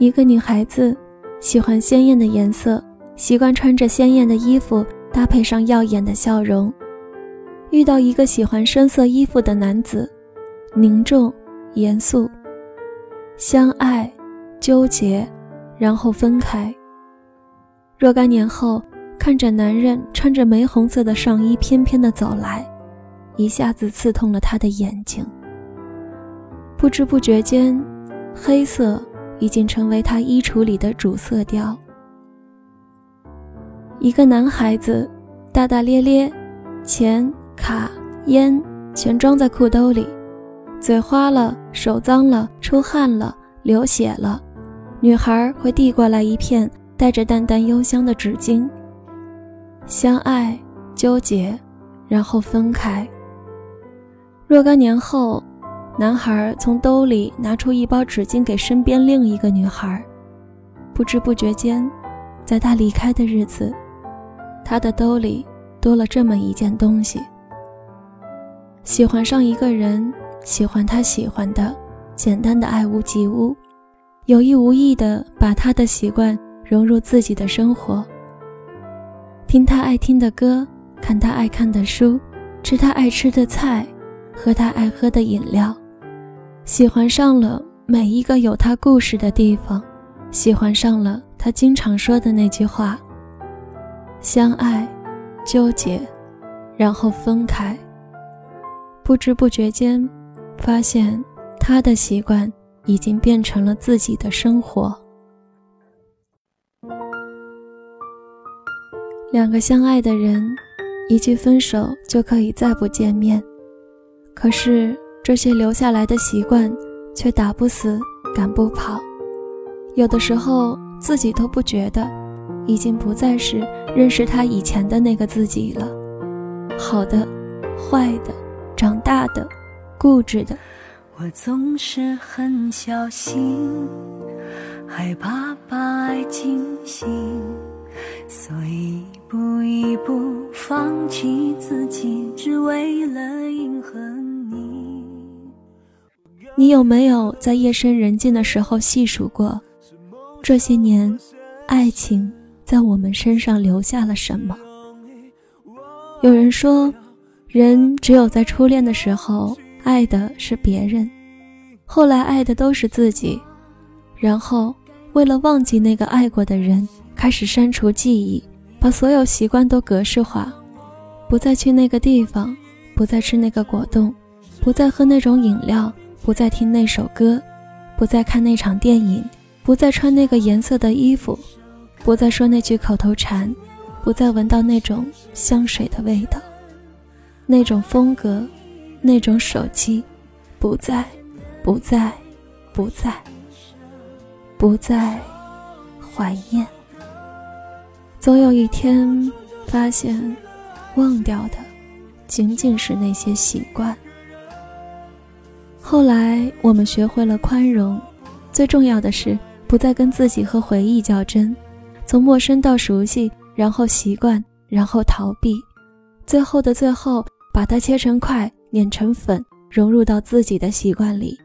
一个女孩子喜欢鲜艳的颜色，习惯穿着鲜艳的衣服，搭配上耀眼的笑容。遇到一个喜欢深色衣服的男子，凝重、严肃，相爱、纠结，然后分开。若干年后，看着男人穿着玫红色的上衣翩翩的走来，一下子刺痛了她的眼睛。不知不觉间，黑色。已经成为他衣橱里的主色调。一个男孩子，大大咧咧，钱、卡、烟全装在裤兜里，嘴花了，手脏了，出汗了，流血了，女孩会递过来一片带着淡淡幽香的纸巾。相爱，纠结，然后分开。若干年后。男孩从兜里拿出一包纸巾给身边另一个女孩，不知不觉间，在他离开的日子，他的兜里多了这么一件东西。喜欢上一个人，喜欢他喜欢的，简单的爱屋及乌，有意无意的把他的习惯融入自己的生活。听他爱听的歌，看他爱看的书，吃他爱吃的菜，喝他爱喝的饮料。喜欢上了每一个有他故事的地方，喜欢上了他经常说的那句话：相爱，纠结，然后分开。不知不觉间，发现他的习惯已经变成了自己的生活。两个相爱的人，一句分手就可以再不见面，可是。这些留下来的习惯，却打不死，赶不跑。有的时候自己都不觉得，已经不再是认识他以前的那个自己了。好的，坏的，长大的，固执的。我总是很小心，害怕把爱惊醒，所以一步一步放弃自己，只为了迎合。你有没有在夜深人静的时候细数过，这些年，爱情在我们身上留下了什么？有人说，人只有在初恋的时候爱的是别人，后来爱的都是自己，然后为了忘记那个爱过的人，开始删除记忆，把所有习惯都格式化，不再去那个地方，不再吃那个果冻，不再喝那种饮料。不再听那首歌，不再看那场电影，不再穿那个颜色的衣服，不再说那句口头禅，不再闻到那种香水的味道，那种风格，那种手机，不再，不再，不再，不再怀念。总有一天，发现忘掉的，仅仅是那些习惯。后来我们学会了宽容，最重要的是不再跟自己和回忆较真，从陌生到熟悉，然后习惯，然后逃避，最后的最后，把它切成块，碾成粉，融入到自己的习惯里，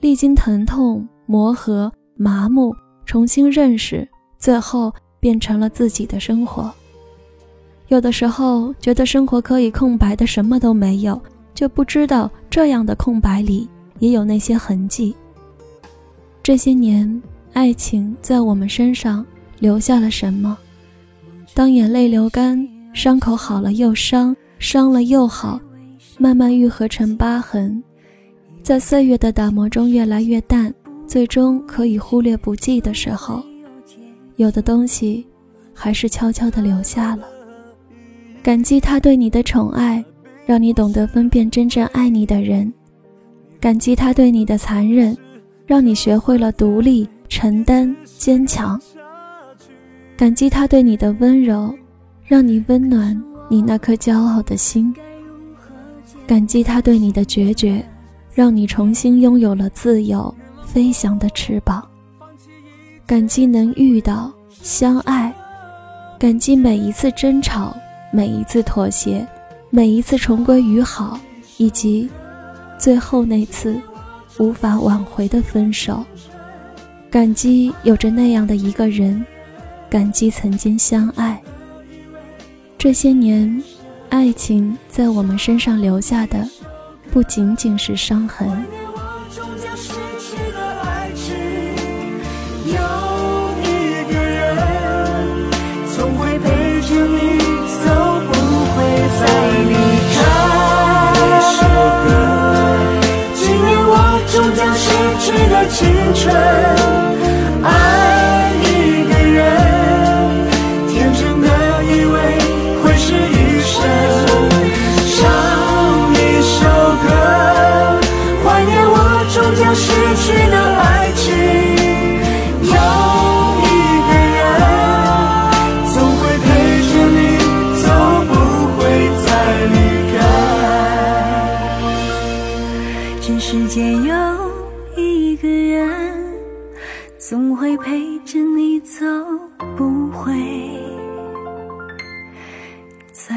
历经疼痛、磨合、麻木，重新认识，最后变成了自己的生活。有的时候觉得生活可以空白的什么都没有。却不知道这样的空白里也有那些痕迹。这些年，爱情在我们身上留下了什么？当眼泪流干，伤口好了又伤，伤了又好，慢慢愈合成疤痕，在岁月的打磨中越来越淡，最终可以忽略不计的时候，有的东西还是悄悄地留下了。感激他对你的宠爱。让你懂得分辨真正爱你的人，感激他对你的残忍，让你学会了独立、承担、坚强。感激他对你的温柔，让你温暖你那颗骄傲的心。感激他对你的决绝，让你重新拥有了自由飞翔的翅膀。感激能遇到相爱，感激每一次争吵，每一次妥协。每一次重归于好，以及最后那次无法挽回的分手，感激有着那样的一个人，感激曾经相爱。这些年，爱情在我们身上留下的，不仅仅是伤痕。纯爱一个人天真的以为会是余生上一首歌怀念我终将逝去的爱情。有一个人总会陪着你走不会再离开。这世界有会陪着你走不会再